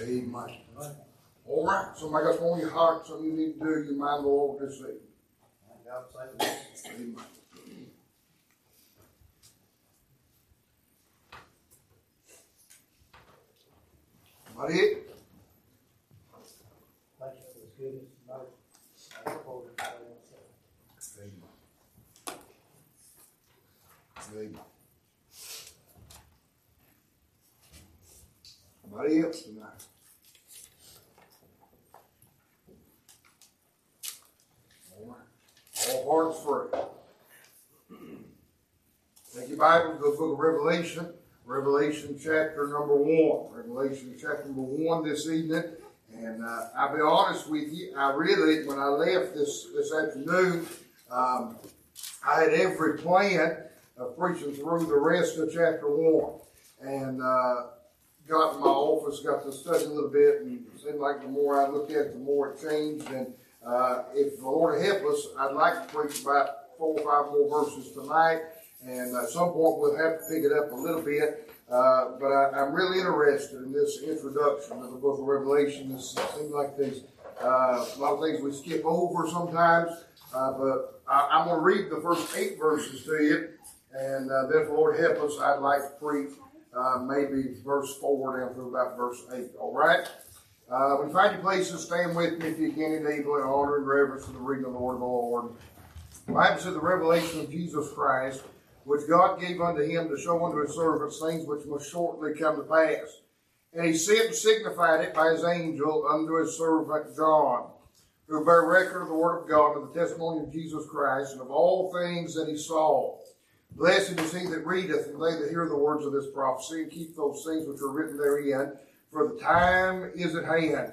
Amen. All right. Somebody got something on your heart, something you need to do, you mind the Lord this evening. Amen. Somebody it? Thank you for his goodness and mercy. I look forward to following it. Amen. Amen. Else tonight? All hearts free. Take your Bible to the book of Revelation, Revelation chapter number one. Revelation chapter number one this evening. And uh, I'll be honest with you, I really, when I left this, this afternoon, um, I had every plan of preaching through the rest of chapter one. And uh, got in my office, got to study a little bit, and it seemed like the more I looked at it, the more it changed. And uh, if the Lord help us, I'd like to preach about four or five more verses tonight. And at some point, we'll have to pick it up a little bit. Uh, but I, am really interested in this introduction of the book of Revelation. This seems like these uh, a lot of things we skip over sometimes. Uh, but I, am going to read the first eight verses to you, and uh, then, if the Lord help us, I'd like to preach uh, maybe verse four down through about verse eight. All right. Uh, when you find your places, stand with me if you can in able in honor and reverence to the reading of the word of the Lord. Bible said the revelation of Jesus Christ which God gave unto him to show unto his servants things which must shortly come to pass. And he sent and signified it by his angel unto his servant John, who bare record of the word of God and the testimony of Jesus Christ, and of all things that he saw. Blessed is he that readeth, and they that hear the words of this prophecy, and keep those things which are written therein, for the time is at hand.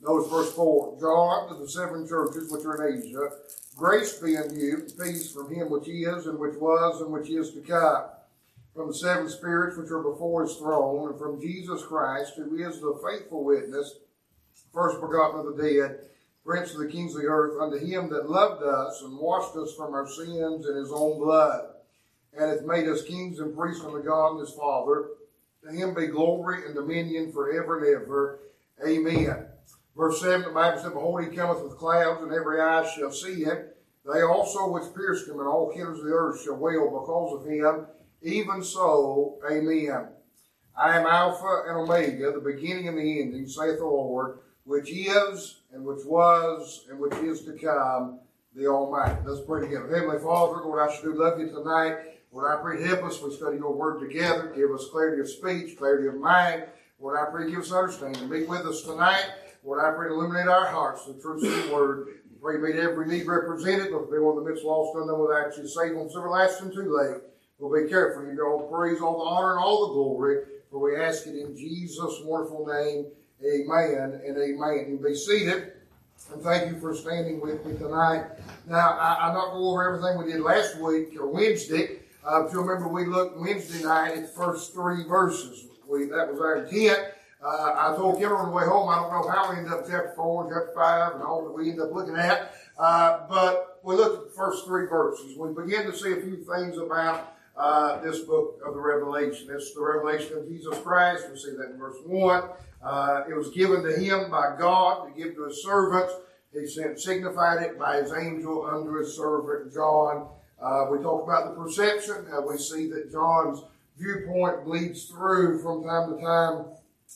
Notice verse 4. John to the seven churches which are in Asia, Grace be unto you, peace from him which is, and which was, and which is to come. From the seven spirits which are before his throne, and from Jesus Christ, who is the faithful witness, first begotten of the dead, prince of the kings of the earth, unto him that loved us and washed us from our sins in his own blood, and hath made us kings and priests unto God and his Father. To him be glory and dominion forever and ever. Amen. Verse 7, the Bible said, Behold, he cometh with clouds, and every eye shall see him. They also which pierced him, and all kindreds of the earth shall wail because of him. Even so, Amen. I am Alpha and Omega, the beginning and the ending, saith the Lord, which is, and which was, and which is to come, the Almighty. Let's pray together. Heavenly Father, Lord, I should love you tonight. Lord, I pray help us. We study your word together. Give us clarity of speech, clarity of mind. Lord, I pray give us understanding. Be with us tonight. Lord, I pray illuminate our hearts the truth of the word. Pray meet every need represented. Lord, be one of the midst lost undone without you. Save them everlasting too late. We'll be careful. You get all the praise, all the honor, and all the glory. For we ask it in Jesus' wonderful name. Amen and amen. You be seated. And thank you for standing with me tonight. Now, I, am not going to go over everything we did last week or Wednesday. Uh, if you remember, we looked Wednesday night at the first three verses. We, that was our intent. Uh, I told Kim on the way home, I don't know how we ended up chapter 4 and chapter 5 and all that we ended up looking at, uh, but we looked at the first three verses. We begin to see a few things about uh, this book of the Revelation. It's the revelation of Jesus Christ. We see that in verse 1. Uh, it was given to him by God to give to his servants. He sent, signified it by his angel unto his servant John. Uh, we talk about the perception. Uh, we see that John's viewpoint bleeds through from time to time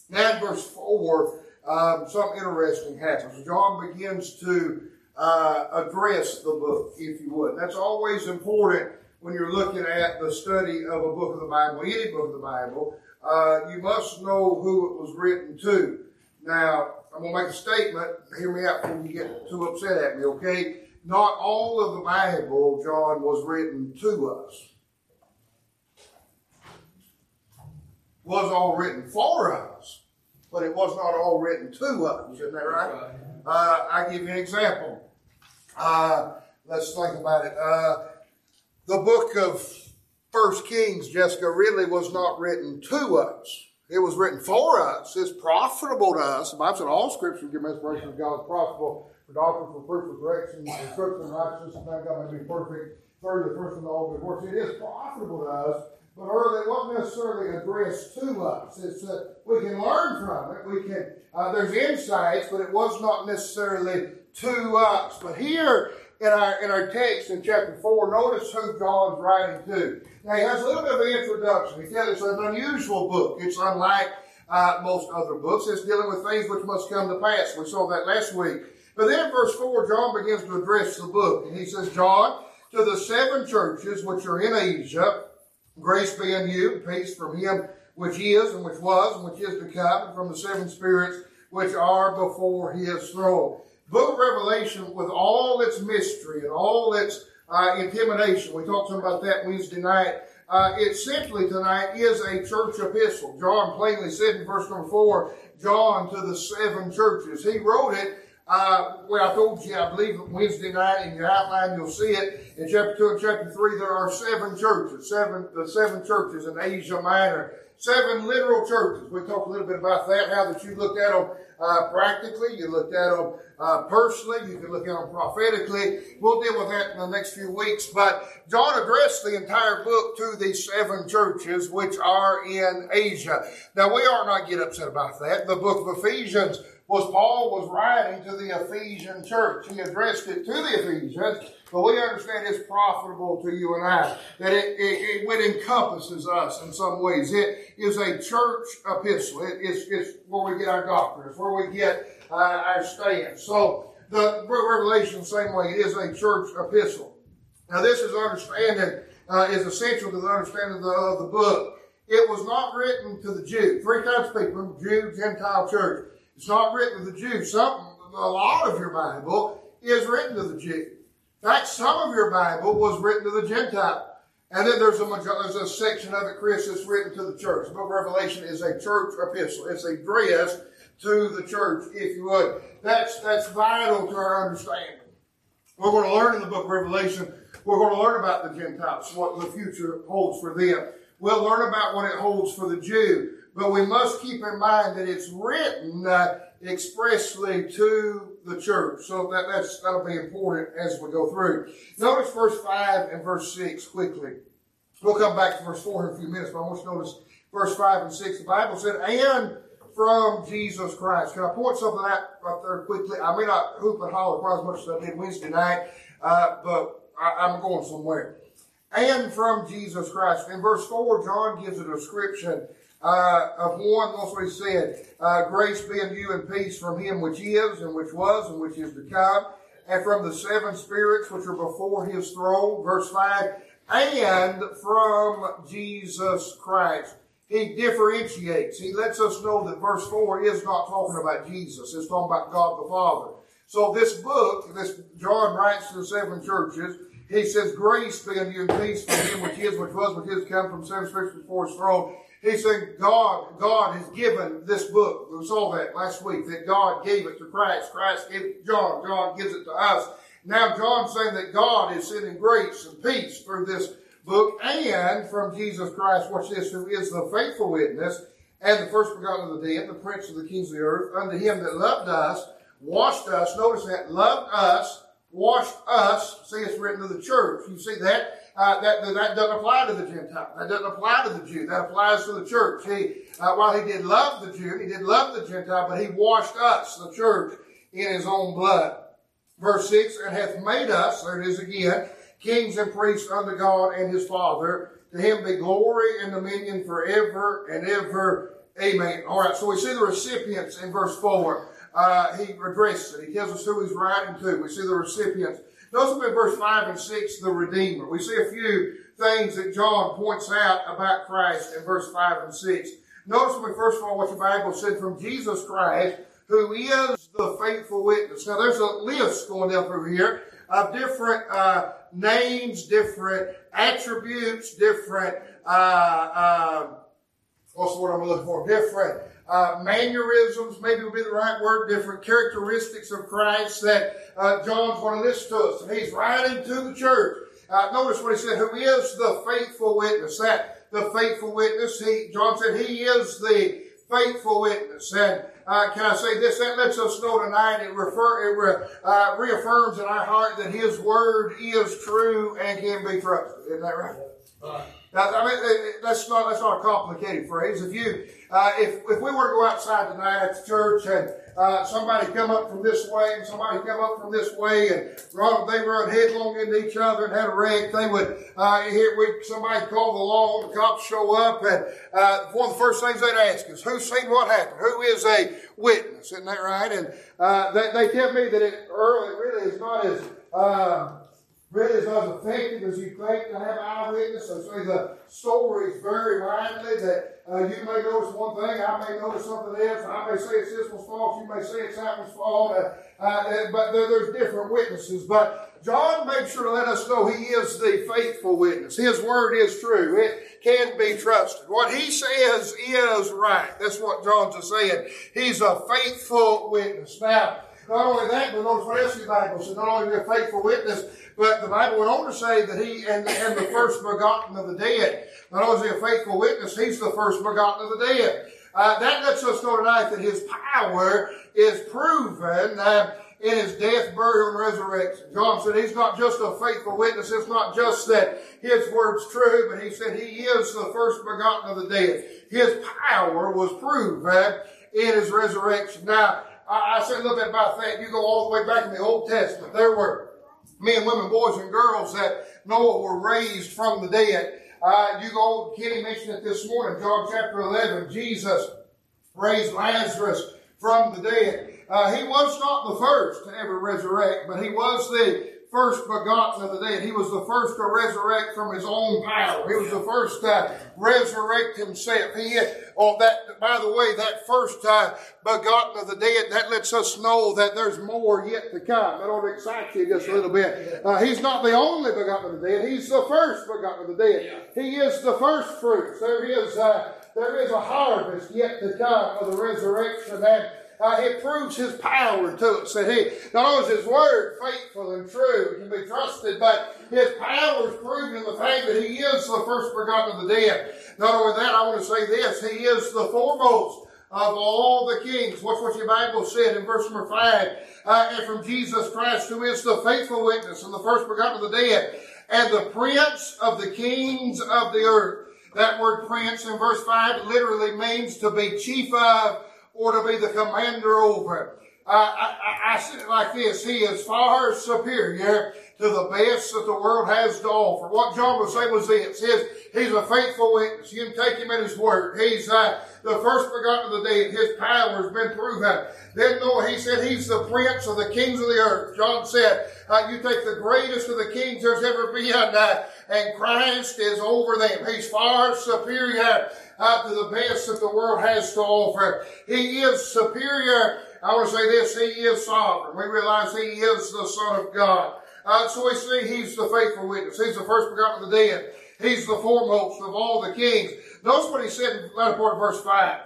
now in verse 4, um, something interesting happens. John begins to uh, address the book, if you would. That's always important when you're looking at the study of a book of the Bible, any book of the Bible. Uh, you must know who it was written to. Now, I'm going to make a statement. Hear me out before you get too upset at me, okay? Not all of the Bible, John, was written to us. was all written for us, but it was not all written to us. Isn't that right? Uh, I give you an example. Uh, let's think about it. Uh, the book of First Kings, Jessica, really was not written to us. It was written for us. It's profitable to us. The Bible said all scripture give inspiration of God is profitable for doctrine, for proof, for correction, instruction, righteousness, and thank God may be perfect. Third, the first of all good works. It is profitable to us but early, it wasn't necessarily addressed to us. It's we can learn from it. We can uh, there's insights, but it was not necessarily to us. But here in our in our text in chapter four, notice who John's writing to. Now he has a little bit of an introduction. He tells it's an unusual book. It's unlike uh, most other books. It's dealing with things which must come to pass. We saw that last week. But then in verse 4, John begins to address the book. And he says, John, to the seven churches which are in Asia, grace be unto you, peace from him which is, and which was, and which is to come, and from the seven spirits which are before his throne. Book of Revelation, with all its mystery and all its uh, intimidation, we talked some about that Wednesday night, uh, it simply tonight is a church epistle. John plainly said in verse number four, John to the seven churches. He wrote it uh, well, I told you, I believe Wednesday night in your outline, you'll see it in chapter two and chapter three. There are seven churches, seven the seven churches in Asia Minor, seven literal churches. We talked a little bit about that, how that you looked at them uh, practically, you looked at them uh, personally, you can look at them prophetically. We'll deal with that in the next few weeks. But John addressed the entire book to these seven churches which are in Asia. Now we are not get upset about that. The book of Ephesians was Paul was writing to the Ephesian church. He addressed it to the Ephesians, but we understand it's profitable to you and I. That it, it, it encompasses us in some ways. It is a church epistle. It, it's, it's where we get our doctrine. It's where we get uh, our stand. So the Revelation, same way, it is a church epistle. Now this is understanding, uh, is essential to the understanding of the, of the book. It was not written to the Jew. Three types of people, Jew, Gentile, church. It's not written to the Jew. Some, a lot of your Bible is written to the Jew. In fact, some of your Bible was written to the Gentile. And then there's a, there's a section of it, Chris, that's written to the church. The book of Revelation is a church epistle. It's addressed to the church, if you would. That's, that's vital to our understanding. We're going to learn in the book of Revelation, we're going to learn about the Gentiles, what the future holds for them. We'll learn about what it holds for the Jew. But we must keep in mind that it's written uh, expressly to the church. So that, that's, that'll be important as we go through. Notice verse 5 and verse 6 quickly. We'll come back to verse 4 in a few minutes, but I want you to notice verse 5 and 6. The Bible said, and from Jesus Christ. Can I point something out right there quickly? I may not hoop and holler quite as much as I did Wednesday night, uh, but I, I'm going somewhere. And from Jesus Christ. In verse 4, John gives a description uh, of one, that's what he said. Uh, grace be unto you and peace from him which is, and which was, and which is to come, and from the seven spirits which are before his throne. Verse 5, and from Jesus Christ. He differentiates. He lets us know that verse 4 is not talking about Jesus. It's talking about God the Father. So this book, this John writes to the seven churches, he says, grace be unto you and peace from him which is, which was, which is come from seven spirits before his throne He's saying God, God has given this book. We saw that last week, that God gave it to Christ. Christ gave it to John. John gives it to us. Now John's saying that God is sending grace and peace through this book and from Jesus Christ, watch this, who is the faithful witness and the first begotten of the dead, the prince of the kings of the earth, unto him that loved us, washed us, notice that, loved us, washed us, see it's written to the church. You see that? Uh, that, that doesn't apply to the Gentile. That doesn't apply to the Jew. That applies to the church. He, uh, while he did love the Jew, he did love the Gentile, but he washed us, the church, in his own blood. Verse 6, and hath made us, there it is again, kings and priests unto God and his Father. To him be glory and dominion forever and ever. Amen. All right, so we see the recipients in verse 4. Uh, he addresses it. He tells us who he's writing to. We see the recipients. Notice in verse 5 and 6, the Redeemer. We see a few things that John points out about Christ in verse 5 and 6. Notice me first of all what the Bible said from Jesus Christ, who is the faithful witness. Now there's a list going down through here of different uh, names, different attributes, different uh, uh, what's the word I'm looking for? Different uh, mannerisms, maybe would be the right word, different characteristics of Christ that uh, John's going to list to us. And he's writing to the church. Uh, notice what he said, who is the faithful witness. That the faithful witness, he, John said, he is the faithful witness. And uh, can I say this? That lets us know tonight. It refer it re, uh, reaffirms in our heart that His word is true and can be trusted. Isn't that right? Now, I mean, that's not that's not a complicated phrase. If you uh, if if we were to go outside tonight at the church and uh, somebody come up from this way and somebody come up from this way and run, they run headlong into each other and had a wreck, they would uh, hear we somebody call the law, the cops show up, and uh, one of the first things they'd ask is, "Who's seen what happened? Who is a witness?" Isn't that right? And uh, they, they tell me that it early really is not as uh, really as effective as you think to have an eyewitness. So say the stories vary widely that uh, you may notice one thing, I may notice something else. I may say it's this one's fault, you may say it's that one's fault. Uh, uh, but there, there's different witnesses. But John made sure to let us know he is the faithful witness. His word is true. It can be trusted. What he says is right. That's what John's is saying. He's a faithful witness. Now, not only that, but notice what else the Bible says. Not only a faithful witness, but the Bible went on to say that he and, and the first begotten of the dead. Not only is he a faithful witness, he's the first begotten of the dead. Uh, that lets us know tonight that his power is proven uh, in his death, burial, and resurrection. John said he's not just a faithful witness. It's not just that his word's true, but he said he is the first begotten of the dead. His power was proven in his resurrection. Now, I, I said a little bit about that. You go all the way back in the Old Testament. There were men, women, boys, and girls that Noah were raised from the dead. Uh, you go, Kenny mentioned it this morning, John chapter 11. Jesus raised Lazarus from the dead. Uh, he was not the first to ever resurrect, but he was the first begotten of the dead. He was the first to resurrect from his own power. He was the first to resurrect himself. He had, oh, that, by the way, that first uh, begotten of the dead, that lets us know that there's more yet to come. That ought to excite you just a little bit. Uh, he's not the only begotten of the dead. He's the first begotten of the dead. He is the first fruits. There is, uh, there is a harvest yet to come of the resurrection and uh, it proves his power to us. That he, not only is his word faithful and true, can be trusted, but his power is proven in the fact that he is the first begotten of the dead. Not only that, I want to say this, he is the foremost of all the kings. Watch what your Bible said in verse number five? Uh, and from Jesus Christ, who is the faithful witness and the first begotten of the dead, and the prince of the kings of the earth. That word prince in verse 5 literally means to be chief of or to be the commander over. I, I, I see it like this. He is far superior to the best that the world has to offer. What John was saying was this. His, he's a faithful witness. You can take him at his word. He's uh, the first begotten of the dead. His power has been proven. Then Noah, he said he's the prince of the kings of the earth. John said, uh, you take the greatest of the kings there's ever been, uh, and Christ is over them. He's far superior uh, to the best that the world has to offer. He is superior. I to say this, he is sovereign. We realize he is the Son of God. Uh, so we see he's the faithful witness. He's the first begotten of the dead. He's the foremost of all the kings. Notice what he said in the latter part of verse 5.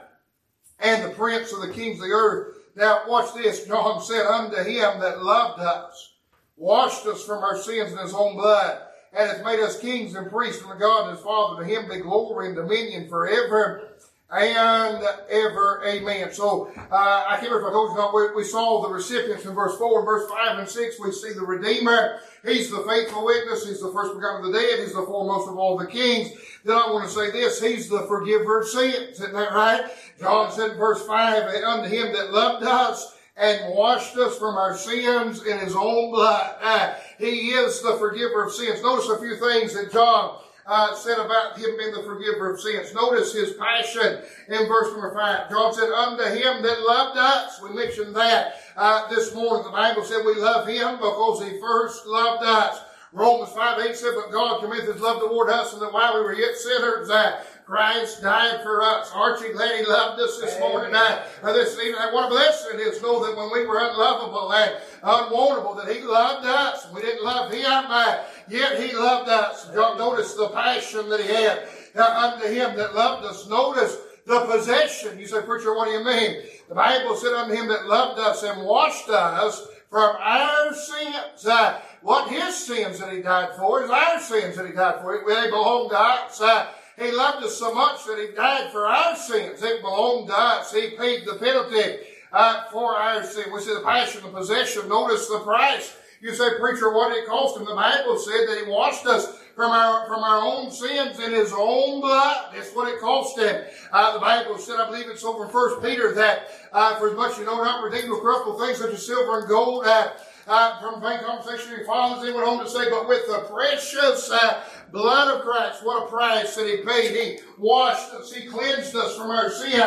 And the prince of the kings of the earth. Now watch this. John said unto him that loved us, washed us from our sins in his own blood, and hath made us kings and priests unto God and his Father. To him be glory and dominion forever and ever. Amen. So, uh, I can't remember if I told you not, we, we saw the recipients in verse 4 and verse 5 and 6. We see the Redeemer. He's the faithful witness. He's the first begotten of the dead. He's the foremost of all the kings. Then I want to say this. He's the forgiver of sins. Isn't that right? John said in verse 5, unto him that loved us and washed us from our sins in his own blood. Uh, he is the forgiver of sins. Notice a few things that John uh, said about him being the forgiver of sins. Notice his passion in verse number five. John said, unto him that loved us. We mentioned that uh, this morning. The Bible said we love him because he first loved us. Romans 5, 8 said, But God committed his love toward us, and that while we were yet sinners, that Christ died for us. Aren't you glad he loved us this Amen. morning? Uh, this evening, what a blessing it is to know that when we were unlovable and unwantable, that he loved us. We didn't love him, uh, yet he loved us. Notice the passion that he had uh, unto him that loved us. Notice the possession. You say, preacher, what do you mean? The Bible said unto him that loved us and washed us from our sins. Uh, what his sins that he died for is our sins that he died for. They belong to us. Uh, he loved us so much that he died for our sins. It belonged to us. He paid the penalty uh, for our sin. We see the passion, the possession. Notice the price. You say, preacher, what did it cost him? The Bible said that he washed us from our from our own sins in his own blood. That's what it cost him. Uh, the Bible said, I believe it's over in First Peter, that uh, for as much you know not redeemed with corruptible things such as silver and gold, uh, uh, from vain conversation he fathers, he went on to say, but with the precious uh, blood of Christ, what a price that he paid. He washed us, he cleansed us from our sin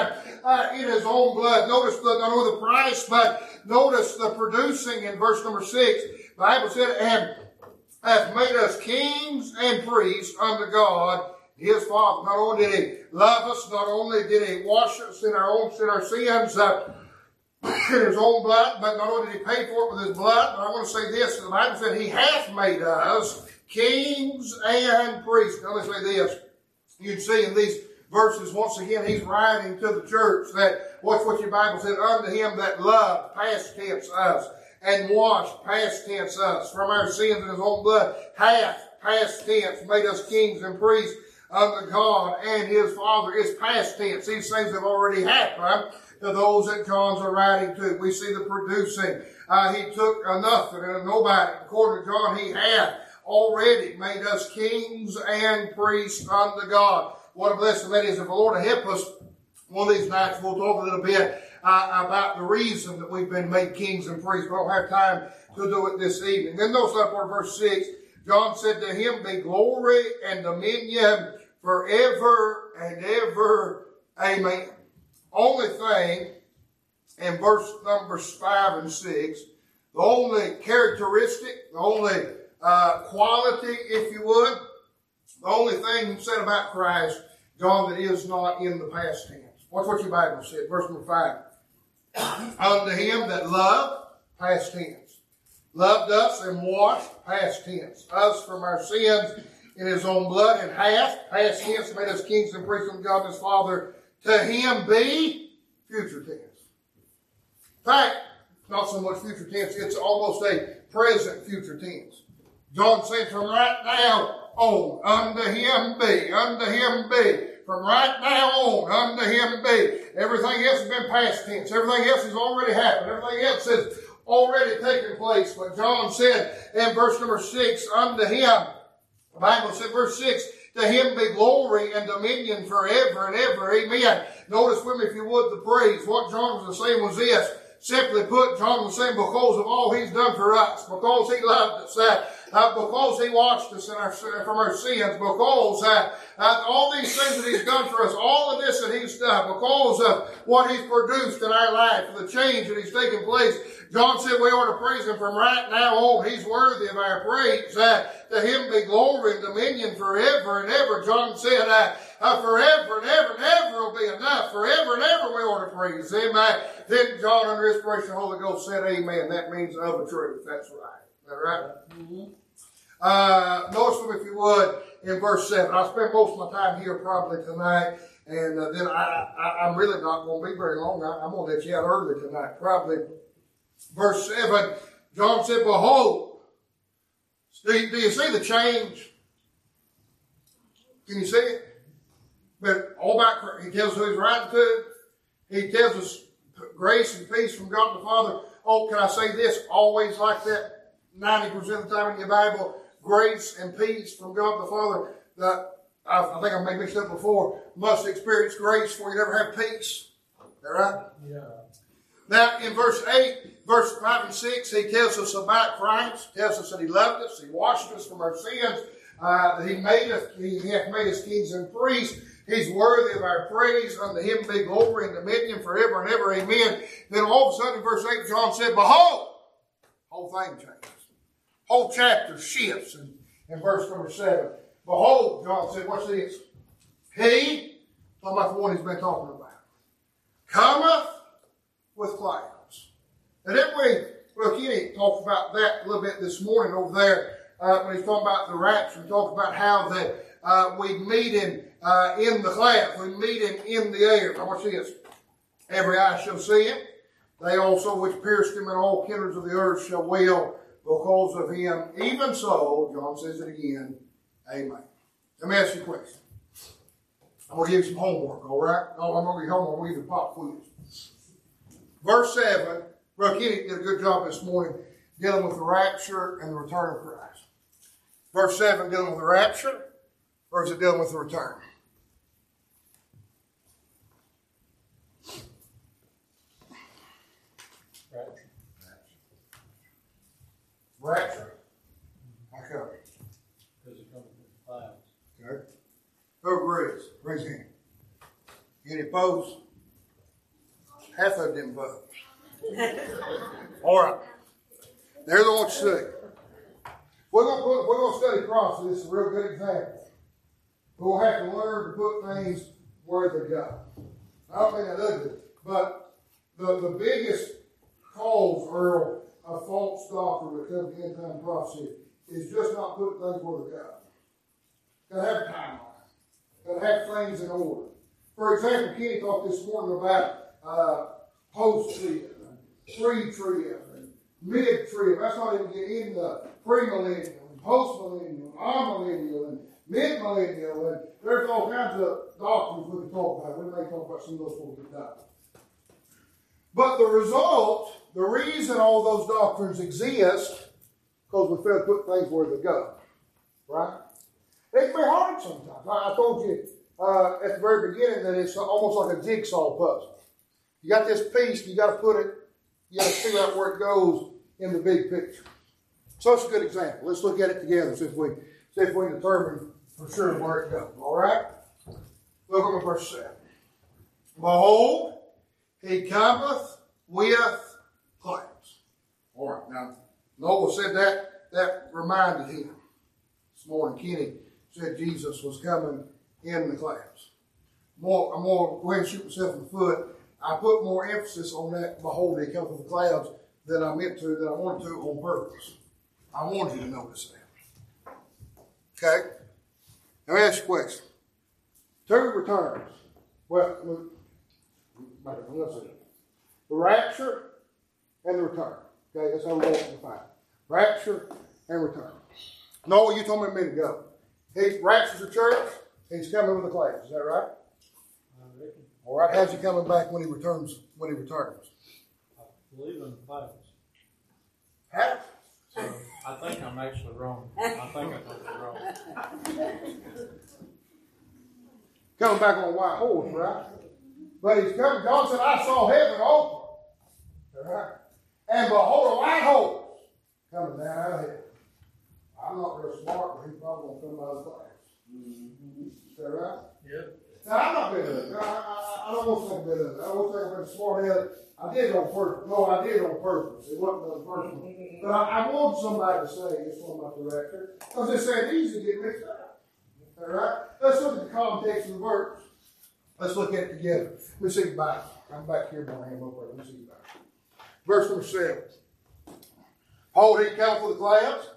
uh, in his own blood. Notice the, not only the price, but notice the producing in verse number six. The Bible said, and hath made us kings and priests unto God his Father. Not only did he love us, not only did he wash us in our own sin, our sins, uh, his own blood, but not only did he pay for it with his blood, but I want to say this, the Bible said he hath made us kings and priests. Now let's say this. You see in these verses, once again, he's writing to the church that, watch what your Bible said, unto him that loved, past tense us, and washed, past tense us, from our sins in his own blood, hath, past tense, made us kings and priests unto God and his Father. It's past tense. These things have already happened to those that John's are writing to. We see the producing. Uh, he took nothing and nobody. According to John, he hath already made us kings and priests unto God. What a blessing that is. If the Lord help us one of these nights, we'll talk a little bit uh, about the reason that we've been made kings and priests. We don't have time to do it this evening. Then notice that part verse 6. John said to him, be glory and dominion forever and ever. Amen. Only thing in verse numbers 5 and 6, the only characteristic, the only uh, quality, if you would, the only thing said about Christ, John, that is not in the past tense. Watch what your Bible said, verse number 5. Unto him that loved, past tense. Loved us and washed, past tense. Us from our sins in his own blood and hath, past tense, made us kings and priests unto God his Father. To him be, future tense. In fact, not so much future tense, it's almost a present future tense. John said from right now on, unto him be, unto him be. From right now on, unto him be. Everything else has been past tense. Everything else has already happened. Everything else has already taken place. But John said in verse number six, unto him, the Bible said, verse six, to him be glory and dominion forever and ever. Amen. Notice with me, if you would, the praise. What John was saying was this. Simply put, John was saying because of all he's done for us, because he loved us, uh, uh, because he washed us our, from our sins, because uh, uh, all these things that he's done for us, all of this that he's done, because of what he's produced in our life, the change that he's taken place. John said we ought to praise him from right now on. He's worthy of our praise. Uh, to him be glory and dominion forever and ever. John said, uh, uh, forever and ever and ever will be enough. Forever and ever we ought to praise him. then John, under inspiration of the Holy Ghost, said, Amen. That means of a truth. That's right. Is that right? Mm-hmm. Uh, notice them, if you would, in verse 7. I'll spend most of my time here probably tonight, and uh, then I, I, am really not going to be very long. I, am going to let you out early tonight, probably. Verse 7, John said, Behold, do you, do you see the change? Can you see it? All about, he tells who he's writing to. He tells us grace and peace from God the Father. Oh, can I say this? Always like that. 90% of the time in your Bible, grace and peace from God the Father. That I, I think I've made mixed up before. Must experience grace for you never have peace. Is that right? Yeah. Now in verse 8, verse 5 and 6, he tells us about Christ, he tells us that he loved us, he washed us from our sins, uh, that he made us, he hath made us kings and priests. He's worthy of our praise. Unto him be glory and dominion forever and ever. Amen. Then all of a sudden, in verse 8, John said, Behold, whole thing changes. whole chapter shifts in, in verse number seven. Behold, John said, what's this? He, talking about the one he's been talking about, cometh with clouds. And then we, well, Kenny talked about that a little bit this morning over there uh, when he's talking about the rapture. He talked about how that uh, we meet him uh, in the clouds. We meet him in the air. Now watch this. Every eye shall see him. They also which pierced him and all kindreds of the earth shall wail because of him. Even so, John says it again, amen. Let me ask you a question. I'm going to give you some homework, all right? No, I'm going to give you homework. I'm going to give you pop quiz. Verse 7, Brother Kenny did a good job this morning dealing with the rapture and the return of Christ. Verse 7 dealing with the rapture, or is it dealing with the return? Rapture. Rapture. How come? Because it comes with the clouds. Okay. Who agrees? Raise your hand. Any opposed? Half of them vote. All right. There's what you say. We're gonna put, we're gonna study cross. This is a real good example. We're gonna have to learn to put things where they go. I don't mean that ugly, but the, the biggest cause, Earl, of false doctrine it comes to end time prophecy is just not putting things where they go. Gotta have a timeline. Gotta have things in order. For example, Kenny talked this morning about uh, post trib, pre trib, and mid trib. That's not even getting into pre-millennial, and post-millennial, amillennial, and mid-millennial, and there's all kinds of doctrines we can talk about. We may talk about some of those before we get. But the result, the reason all those doctrines exist, because we fail to put things where they go. Right? It can be hard sometimes. I, told you uh, at the very beginning that it's almost like a jigsaw puzzle. You got this piece, you got to put it, you got to figure out where it goes in the big picture. So it's a good example. Let's look at it together, see if we see if we can determine for sure where it goes. All right? Look at verse 7. Behold, he cometh with clouds. All right, now Noah said that that reminded him. This morning, Kenny said Jesus was coming in the clouds. More, I'm more go ahead and shoot myself in the foot. I put more emphasis on that. Behold, he comes with the clouds than I meant to, than I wanted to on purpose. I wanted you to notice that. Okay. Let me ask you a question. Two returns. Well, see. The rapture and the return. Okay, that's how we want to define it. Rapture and return. Noah, you told me a minute ago. He raptures the church, he's coming with the clouds. Is that right? All right. How's he coming back when he returns? When he returns? I believe in the clouds. How? So I think I'm actually wrong. I think I told you wrong. Coming back on a white horse, right? But he's coming. God said, "I saw heaven open." All right. And behold, a white horse coming down out of heaven. I'm not real smart, but he's probably gonna come out of the clouds. Mm-hmm. Is that right? Yep. Now, I'm not bitter. of it. I, I, I don't want to say bitter. of it. I don't think I'm smart head. I did it on purpose. No, I did it on purpose. It wasn't on purpose. Mm-hmm. But I, I want somebody to say it's one about the rapture. Because it's that easy to get mixed up. All right? Let's look at the context of the verse. Let's look at it together. Let me see Bible. I'm back here, my hand up there. Let me see Bible. Verse number seven. Hold he count for the clouds.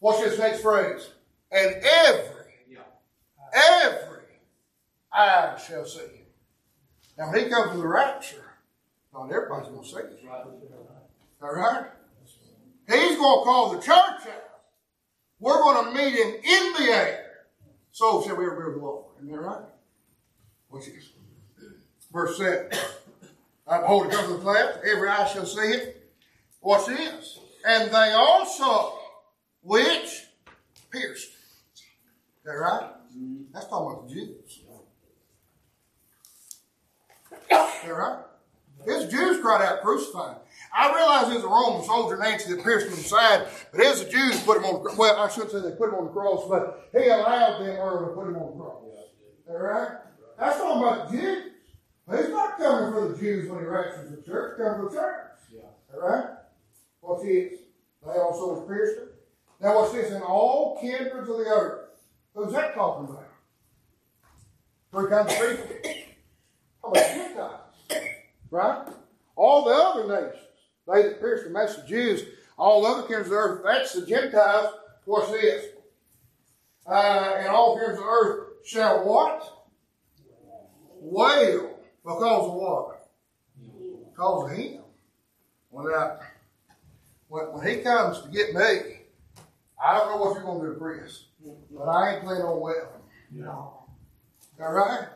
Watch this next phrase. And every, every eye shall see him. Now, when he comes to the rapture, not everybody's going to see him. All right? He's going to call the church out. We're going to meet him in the air. So shall we ever be with the Lord. Isn't that right? Verse 7. I behold, it comes the clouds. Every eye shall see it. Watch this. And they also which pierced. Is that right? Mm-hmm. That's talking about the Jews. Is that right? His Jews cried out, crucify. I realize was a Roman soldier, Nancy, that pierced him in the side, but it was the Jews put him on the cross. Well, I shouldn't say they put him on the cross, but he allowed them early to put him on the cross. That right? That's talking about the Jews. But he's not coming for the Jews when he raptures the church, he's coming for the church. Yeah. All right? What's this? They also was pierced him. Now what's this? In all kindreds of the earth. Who's that talking about? Three kinds of people. How about Gentiles? Right? All the other nations. They that pierced him, that's the Jews. All the other kindreds of the earth, that's the Gentiles. What's this? Uh, and all kindreds of the earth shall what? Wail. Because of what? Because of him. When, I, when, when he comes to get me, I don't know what you're going to do, Chris, but I ain't planning on wailing. No. All right?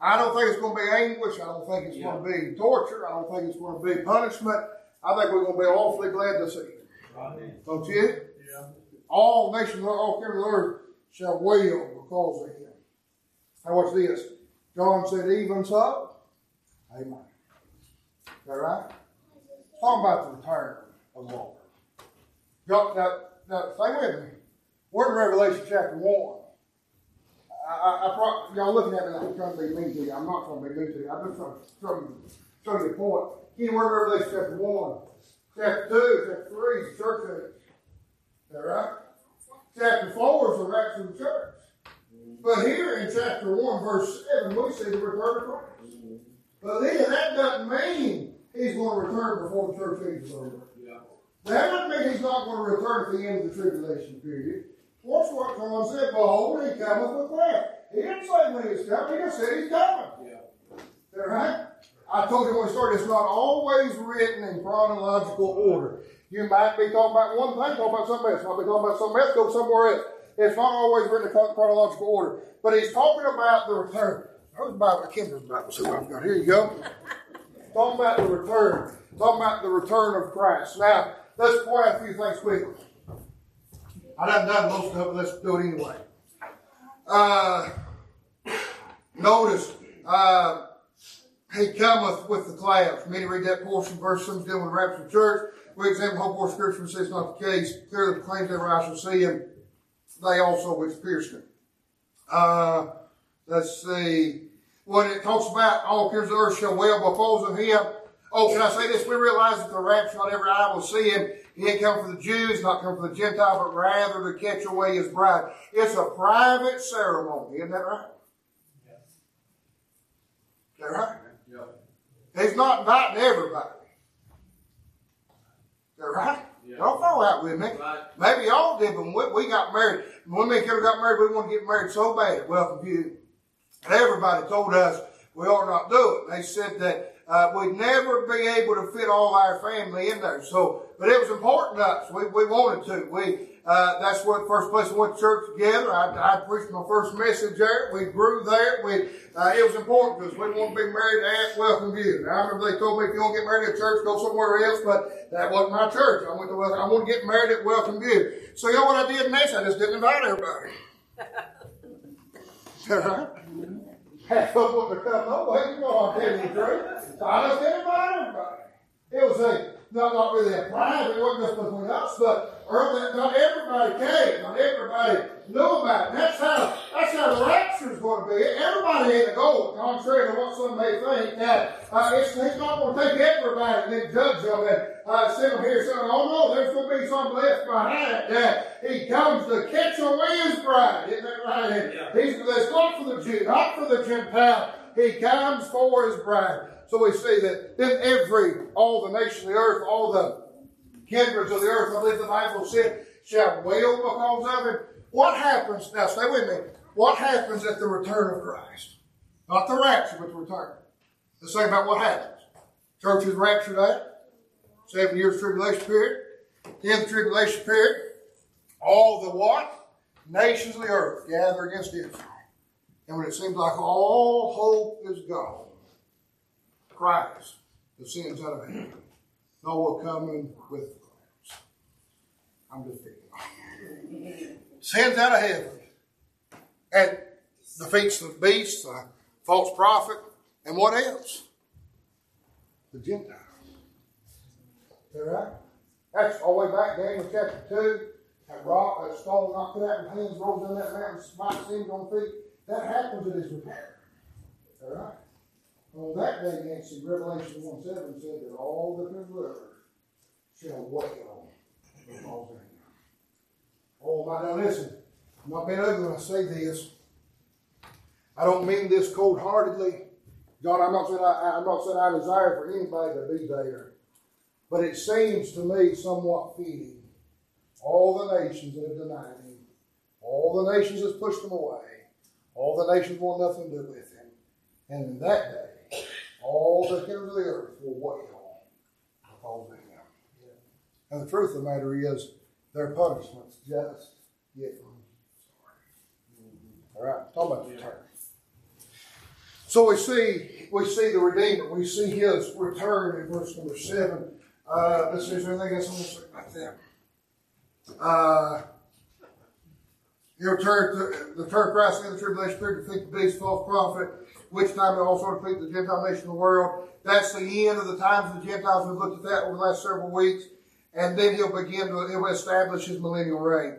I don't think it's going to be anguish. I don't think it's going to be torture. I don't think it's going to be punishment. I think we're going to be awfully glad to see him. Amen. Don't you? Yeah. All nations, all kingdoms of the earth shall wail because of him. Now watch this. John said, even so, amen. Is that right? Talking about the return of the Lord. Y'all, now, now, stay with me. We're in Revelation chapter 1. I, I, I pro- y'all looking at me like I'm trying to be mean to you. I'm not trying to be mean to you. I'm just trying to show you, show you a point. Key word in Revelation chapter 1. Chapter 2, chapter 3 is the church age. Is that right? Chapter 4 is the rapture of the church. But here in chapter 1, verse 7, we see the return of Christ. But then that doesn't mean he's going to return before the church age is over. That doesn't mean he's not going to return at the end of the tribulation period. Watch what John said, Behold, he cometh with wrath. He didn't say when he's coming, he just said he's coming. Yeah. All right? I told you when we started, it's not always written in chronological order. You might be talking about one thing, talking about something else. Might be talking about something else, go somewhere else. It's not always written in chronological order. But he's talking about the return. Who's Bible? Kimber's Bible. See what I've got. Here you go. Talking about the return. Talking about the return of Christ. Now, let's point out a few things quickly. I done done most of it, let's do it anyway. Uh, notice, uh, he cometh with the clouds. Many read that portion, verse 7 dealing with the rapture of the church. We examine the whole portion scripture and say it's not the case. Clearly proclaims that I shall see him. They also which pierced him. Uh, let's see. When it talks about all kings of the earth shall wail because of him. Oh, can I say this? We realize that the rapture, not every eye will see him. He ain't come for the Jews, not come for the Gentiles, but rather to catch away his bride. It's a private ceremony, isn't that right? Is that right? He's not inviting everybody. Is that right? Don't fall out with me. Maybe y'all did, but when we, we got married, when me and got married, we want to get married so bad Well. And everybody told us we ought not do it. They said that uh, we'd never be able to fit all our family in there. So, but it was important to us. We, we wanted to. We uh, that's what first place we went to church together. I, I preached my first message there. We grew there. We uh, it was important because we want to be married at Welcome View. Now, I remember they told me if you don't get married at church, go somewhere else. But that wasn't my church. I went to Welcome. I want to get married at Welcome View. So you know what I did next? I just didn't invite everybody. Right? Half of them come. You know I'm telling you the truth. So I just didn't invite everybody. It was a not, not really a private, it wasn't just between us, but early, not everybody came, not everybody knew about it. That's how that's how the rapture is going to be. Everybody ain't going, contrary to what some may think. That uh, it's, he's not going to take everybody and then judge them and uh, send them here. Saying, "Oh no, there's going to be some left behind." That he comes to catch away his bride. Isn't that right? And He's it's not for the Jew, not for the Gentile. He comes for his bride. So we see that then every, all the nations of the earth, all the kindreds of the earth, I believe the Bible said, shall wail because of him. What happens, now stay with me, what happens at the return of Christ? Not the rapture, but the return. Let's say about what happens. Church is raptured out, seven years tribulation period, ten tribulation period, all the what? Nations of the earth gather against Israel. And when it seems like all hope is gone, Christ the sins out of heaven. Noah coming with the clouds. I'm just thinking. Sins out of heaven and defeats the beast, the false prophet, and what else? The Gentiles. That right? That's all the way back, Daniel chapter 2. That rock, that stone knocked out and hands rolls in that mountain, smite seems on feet. That happens at his return. Is that right? On that day, Nancy, Revelation 1 7 said that all the people of earth shall wail because of him. Oh, my, now listen, I'm not being ugly when I say this. I don't mean this cold heartedly. God, I'm not saying I, I'm not saying I desire for anybody to be there. But it seems to me somewhat fitting. All the nations that have denied him, all the nations that pushed him away, all the nations want nothing to do with him. And in that day, all of the earth will wail because of him. And the truth of the matter is, their punishment's just getting started. All right, talk about the return. So we see, we see the Redeemer. We see his return in verse number seven. Uh, let's see, is there anything else I want to say about that? Uh, he returned to the turn Christ in the tribulation period to defeat the beast, false prophet, which time he also defeat the Gentile nation of the world. That's the end of the times of the Gentiles. We've looked at that over the last several weeks. And then he'll begin to he'll establish his millennial reign.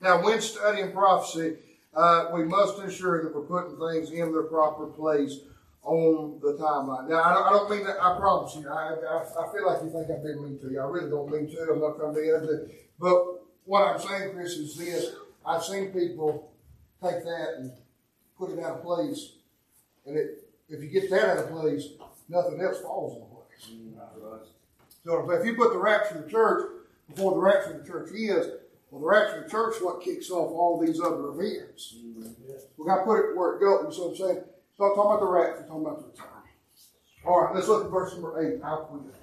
Now, when studying prophecy, uh, we must ensure that we're putting things in their proper place on the timeline. Now, I don't, I don't mean that, I promise you, I, I, I, feel like you think I've been mean to you. I really don't mean to. I'm not trying to be into But what I'm saying, Chris, is this. I've seen people take that and put it out of place. And it, if you get that out of place, nothing else falls into place. Mm, so if you put the rapture of the church before the rapture of the church is, well, the rapture of the church is what kicks off all these other events. Mm-hmm. We've got to put it where it goes. So I'm saying, start talking about the rapture, talking about the return. All right, let's look at verse number 8. How can we do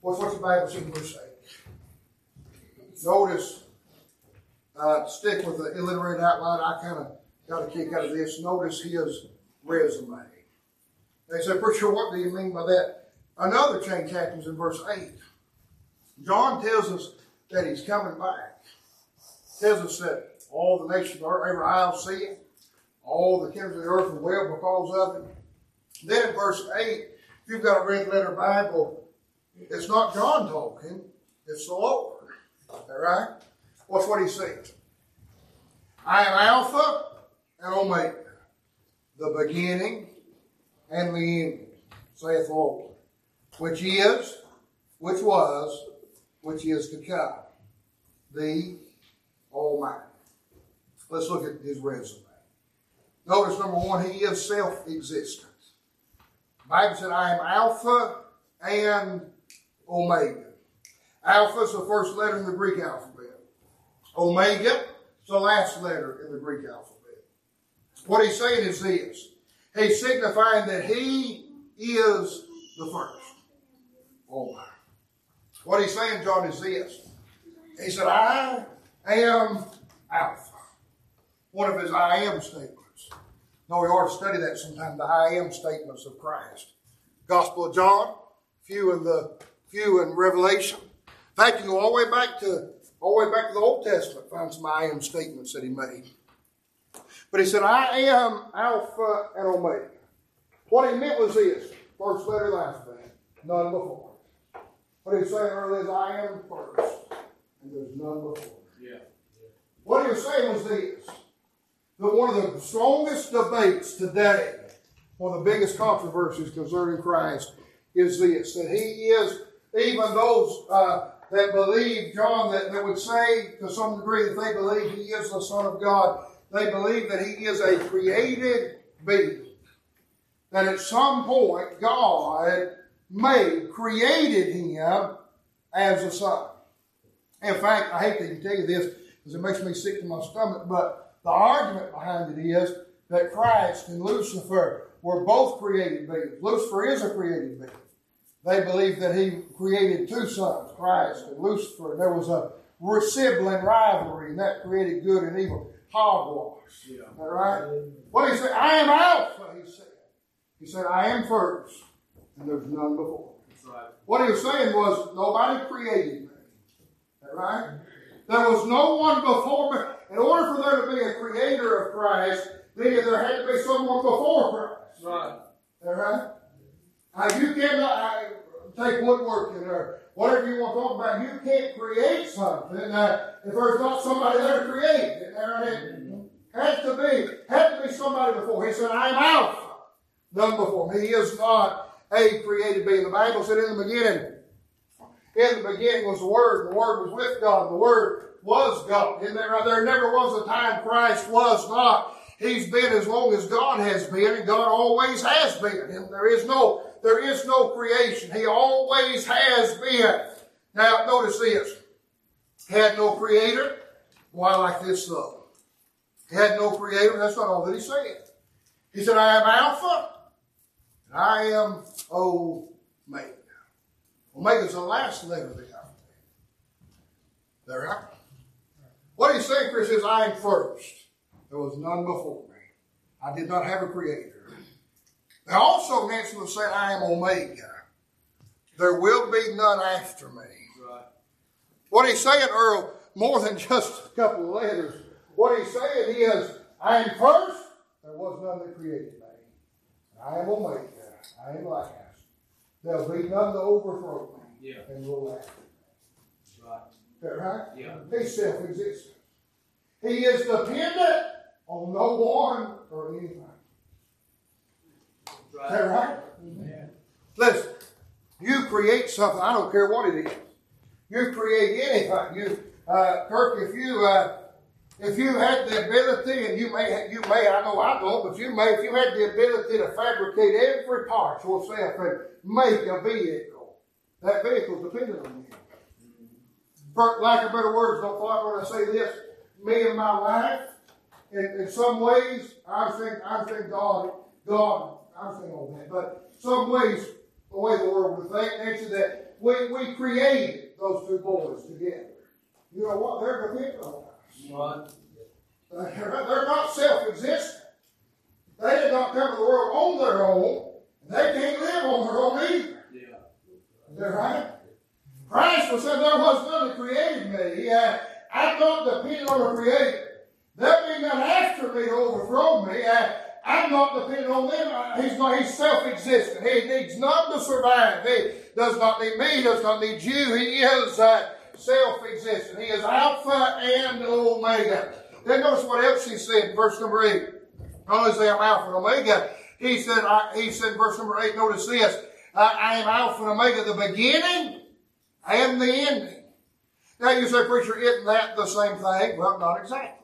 What's, what's the Bible say in verse 8? Notice, uh, stick with the illiterate outline. I kind of got a kick out of this. Notice his resume. They said, Preacher, what do you mean by that? Another change happens in verse 8. John tells us that he's coming back. Tells us that all the nations of every eye will see it. All the kingdoms of the earth will wail because of it. Then in verse 8, if you've got a red letter Bible, it's not John talking, it's the Lord. All right? What's what he says? I am Alpha and Omega, the beginning and the end, saith the Lord, which is, which was, which is to come, the Almighty. Let's look at his resume. Notice number one, he is self-existent. The Bible said, I am Alpha and Omega. Alpha is the first letter in the Greek alphabet. Omega is the last letter in the Greek alphabet. What he's saying is this. He's signifying that he is the first. Oh, Almighty. What he's saying, John, is this. He said, I am Alpha. One of his I am statements. No, we ought to study that sometime, the I am statements of Christ. Gospel of John, few in the few in Revelation. In fact, you go all the way back to all the way back to the Old Testament, find some I am statements that he made. But he said, I am Alpha and Omega. What he meant was this first letter, last name, none before. What he's saying earlier is, I am first, and there's none before. Yeah. What he was saying was this that one of the strongest debates today, one of the biggest controversies concerning Christ, is this that he is, even those uh, that believe, John, that, that would say to some degree that they believe he is the Son of God, they believe that he is a created being. That at some point God made, created him as a son. In fact, I hate to tell you this because it makes me sick to my stomach, but the argument behind it is that Christ and Lucifer were both created beings. Lucifer is a created being. They believe that he created two sons, Christ and Lucifer, and there was a sibling rivalry, and that created good and evil. Hogwash. Yeah. All right? What did he say? I am Alpha, he said. He said, I am first and there's none before. Right. What he was saying was, nobody created me. That right? There was no one before me. In order for there to be a creator of Christ, then there had to be someone before Christ. Right. That right? Now you cannot I, take woodworking or whatever you want to talk about. You can't create something uh, if there's not somebody there to create it. Right? It had to be had to be somebody before. He said, "I am Alpha." None before me. He is not a created being. The Bible said in the beginning, in the beginning was the Word, the Word was with God, the Word was God. In there, there never was a time Christ was not. He's been as long as God has been, and God always has been. And there is no, there is no creation. He always has been. Now, notice this. Had no creator. Why like this though? Had no creator. That's not all that he said. He said, I am Alpha and I am Omega. Omega is the last letter of the alphabet. There? What he's saying, Chris, is I am first. There was none before me. I did not have a creator. Now also Nancy was saying, I am Omega. There will be none after me. Right. What he's saying, Earl, more than just a couple of letters, what he's saying is, I am first, there was none that created me. I am Omega. I am last. There'll be none to overthrow me Yeah. and rule after. Right. Is that right? Yeah. He's self-existent. He is dependent on no one or anything. Is that right? Yeah. Listen, you create something. I don't care what it is. You create anything. You, uh, Kirk, if you uh, if you had the ability, and you may, you may, I know I don't, but you may, if you had the ability to fabricate every part yourself and make a vehicle, that vehicle is dependent on you. For lack of better words, don't fall when I say this. Me and my wife, in, in some ways, I think, I think God, God, I'm saying all that, but some ways, the way the world would think, Nancy, that we, we created those two boys together. You know what? They're dependent. Right. They're they're not self-existent. They did not come to the world on their own. and They can't live on their own either. Yeah. Is that right? Christ was said, There was none that created me. Uh, I'm not dependent on the Creator. There be none after me to overthrow me. Uh, I'm not dependent on them. He's not. He's self-existent. He needs none to survive. He does not need me. He does not need you. He is uh, self-existent. He is Alpha and Omega. Then notice what else he said verse number eight. Not only Alpha and Omega, he said. I, he said, verse number eight. Notice this. Uh, I am Alpha and Omega, the beginning and the ending. Now you say, preacher, isn't that the same thing? Well, not exactly.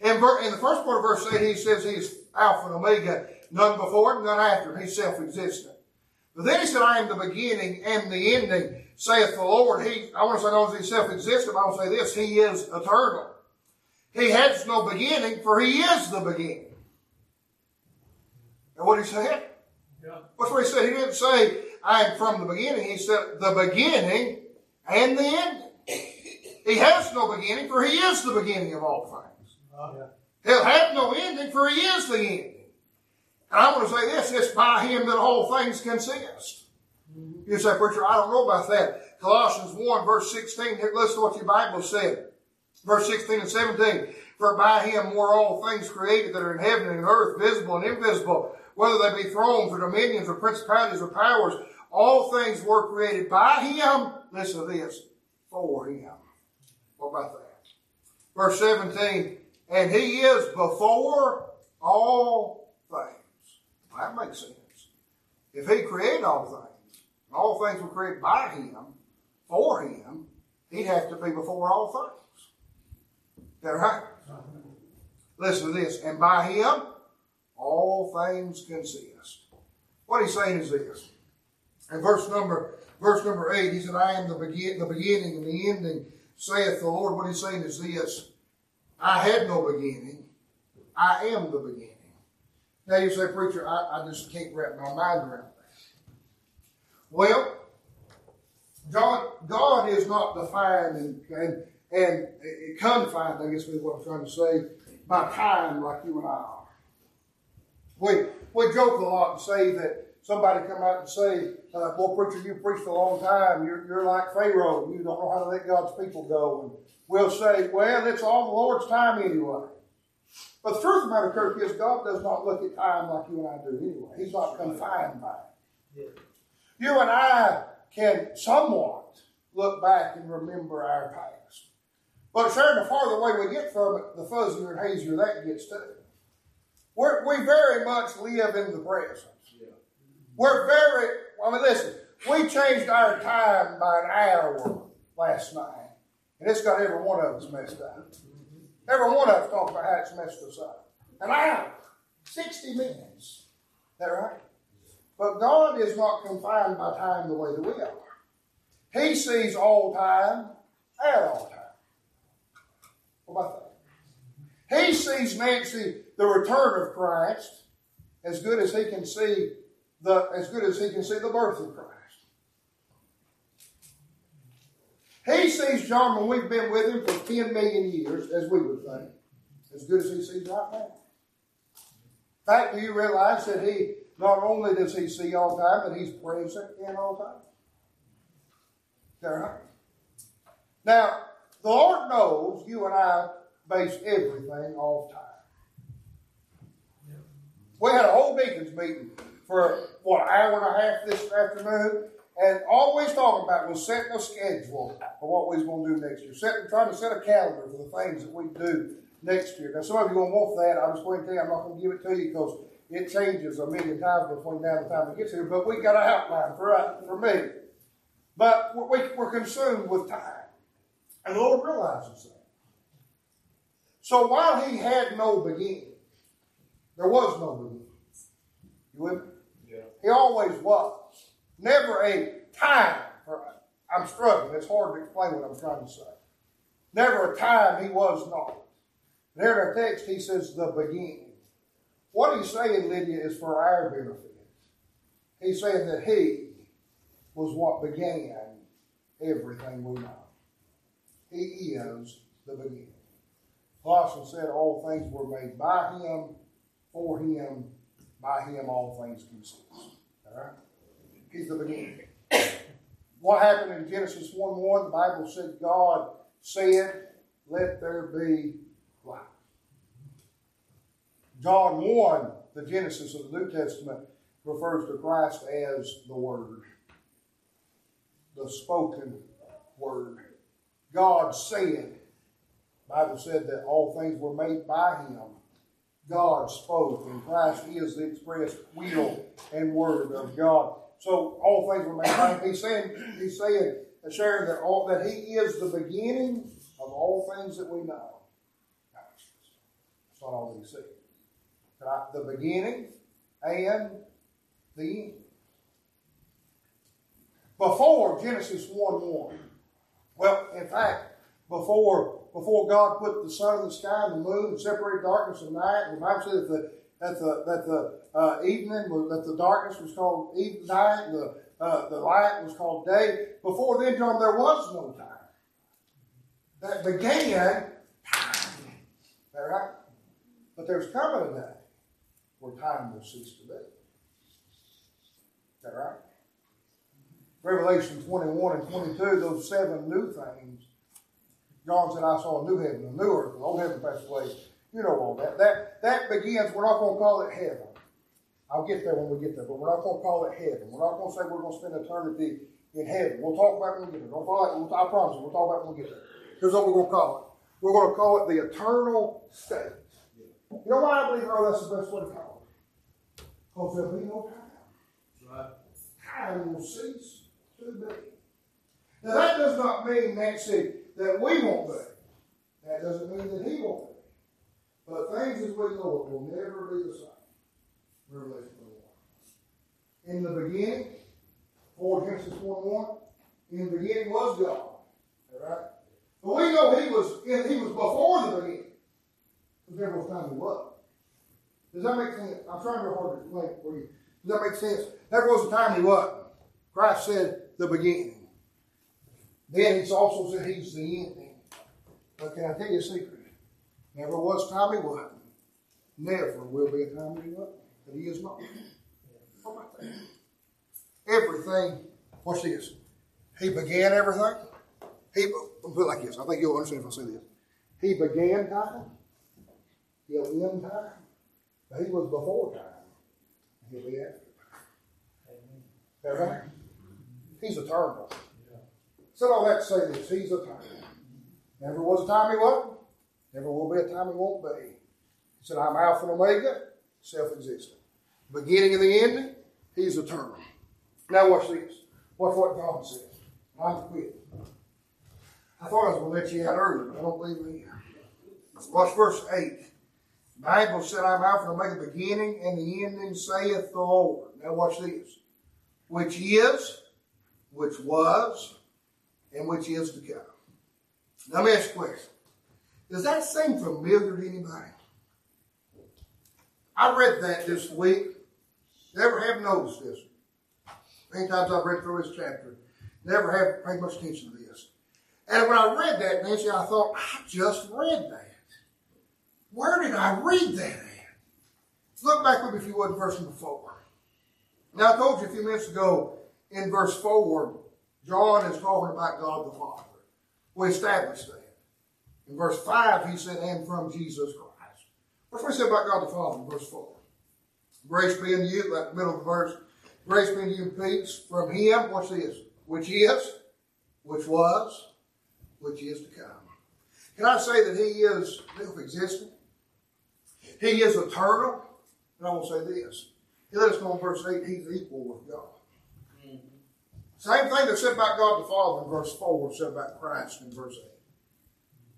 In, in the first part of verse 8, he says he's Alpha and Omega, none before him, none after. He's self-existent. But then he said, I am the beginning and the ending, saith the Lord. He, I want to say not only he self-existent, but I want to say this, he is eternal. He has no beginning, for he is the beginning. And what did he said? Yeah. What's what he said? He didn't say, I am from the beginning. He said, the beginning and the ending. He has no beginning, for he is the beginning of all things. He'll have no ending, for he is the ending. And I want to say this, it's by him that all things consist. You say, preacher, I don't know about that. Colossians 1, verse 16, listen to what your Bible said. Verse 16 and 17. For by him were all things created that are in heaven and earth, visible and invisible, whether they be thrones or dominions or principalities or powers. All things were created by him. Listen to this. For him. What about that? Verse 17. And he is before all things. That makes sense. If he created all things, and all things were created by him, for him, he'd have to be before all things. Is that right? Listen to this. And by him, all things consist. What he's saying is this. In verse number, verse number eight, he said, I am the, begin, the beginning and the ending, saith the Lord. What he's saying is this. I had no beginning. I am the beginning. Now you say, preacher, I, I just can't wrap my mind around that. Well, God, God is not defined and, and, and confined, I guess is what I'm trying to say, by time like you and I are. We, we joke a lot and say that somebody come out and say, uh, boy, preacher, you preached a long time. You're, you're like Pharaoh. You don't know how to let God's people go. And we'll say, well, it's all the Lord's time anyway. But the truth of the matter, Kirk, is God does not look at time like you and I do anyway. He's not confined by it. You and I can somewhat look back and remember our past. But sure, the farther away we get from it, the fuzzier and hazier that gets too. We're, we very much live in the present. We're very, I mean, listen, we changed our time by an hour last night, and it's got every one of us messed up. Every one of us talking about how it's messed us up. An hour, 60 minutes. Is that right? But God is not confined by time the way that we are. He sees all time at all time. What about that? He sees Nancy the return of Christ as good as he can see the as good as he can see the birth of Christ. He sees John when we've been with him for 10 million years, as we would think, as good as he sees right now. fact, do you realize that he not only does he see all time, but he's present in all time? That right? Now, the Lord knows you and I base everything off time. We had a whole deacons meeting for what an hour and a half this afternoon, and all we talking about was setting a schedule for what we was going to do next year. Setting, trying to set a calendar for the things that we do next year. Now, some of you are going to want that. I'm just going to tell you, I'm not going to give it to you because it changes a million times between now and the time it gets here. But we got an outline for uh, for me. But we're, we're consumed with time, and the Lord realizes that. So while He had no beginning, there was no beginning. You with me? He always was. Never a time. I'm struggling. It's hard to explain what I'm trying to say. Never a time he was not. There in our text, he says the beginning. What he's saying, Lydia, is for our benefit. He's saying that he was what began everything we know. He is the beginning. Colossians said all things were made by him, for him, by him all things consist. All right? He's the beginning. What happened in Genesis 1 1? The Bible said God said, Let there be light. John 1, the Genesis of the New Testament, refers to Christ as the Word, the spoken Word. God said, Bible said that all things were made by Him. God spoke, and Christ is the express will and word of God. So all things were made by Him. He's saying, He's saying, uh, sharing that all that He is the beginning of all things that we know. That's not all that He said. Right? The beginning and the end. Before Genesis 1 1. Well, in fact, before before God put the sun in the sky and the moon and separated darkness and night, the Bible said that the that the that the uh, evening that the darkness was called evening night, and the uh, the light was called day. Before then, John, there was no time. That began time. Right, but there's coming a day where time will cease to be. Is that right? Revelation 21 and 22, those seven new things. John said, I saw a new heaven, a new earth, the old heaven passed away. You know all that. That that begins, we're not going to call it heaven. I'll get there when we get there, but we're not going to call it heaven. We're not going to say we're going to spend eternity in heaven. We'll talk about it when we get there. Don't fall I promise you, we'll talk about it when we get there. Here's what we're going to call it. We're going to call it the eternal state. You know why I believe, oh, that's the best way to call it? Because there'll be no time. Right. Time will cease to be. Now that does not mean, Nancy, that we won't be. That doesn't mean that he won't be. But things as we know it will never be the same. Revelation 1. In the beginning, before Genesis 1 1, in the beginning was God. All right? But we know he was in, he was before the beginning. Because there was time he was. Does that make sense? I'm trying real hard to explain for you. Does that make sense? There was a time he wasn't. Christ said the beginning. Then he also said he's the ending. But can I tell you a secret? Never was time he wasn't. Never will be a time he wasn't. That he is not. Everything, watch this. He began everything. He, put it like this. I think you'll understand if I say this. He began time. He'll end time. But he was before time. He'll be after time. Is that right? He's eternal. Said all that to say this. He's eternal. Never was a time he wasn't. Never will be a time he won't be. He said, I'm Alpha and Omega, self existent. Beginning and the ending, he's eternal. Now watch this. Watch what God says. I'm quit. I thought I was going to let you out earlier, but I don't believe me. Watch verse 8. The Bible said, I'm Alpha and Omega, beginning and the ending, saith the Lord. Now watch this. Which is, which was, and which is to come. Now, let me ask a question. Does that seem familiar to anybody? I read that this week. Never have noticed this. Many times I've read through this chapter. Never have paid much attention to this. And when I read that, Nancy, I thought, I just read that. Where did I read that at? Look back with me if you would, verse number four. Now I told you a few minutes ago in verse four, John is talking about God the Father. We established that. In verse five, he said, and from Jesus Christ. What's what he said about God the Father in verse four? Grace be unto you, like the middle of the verse. Grace be unto you peace from him, what's this? Which is, which was, which is to come. Can I say that he is self-existent? He is eternal. And I will say this. He let us know in verse 8, he's equal with God. Same thing that's said about God the Father in verse 4 said about Christ in verse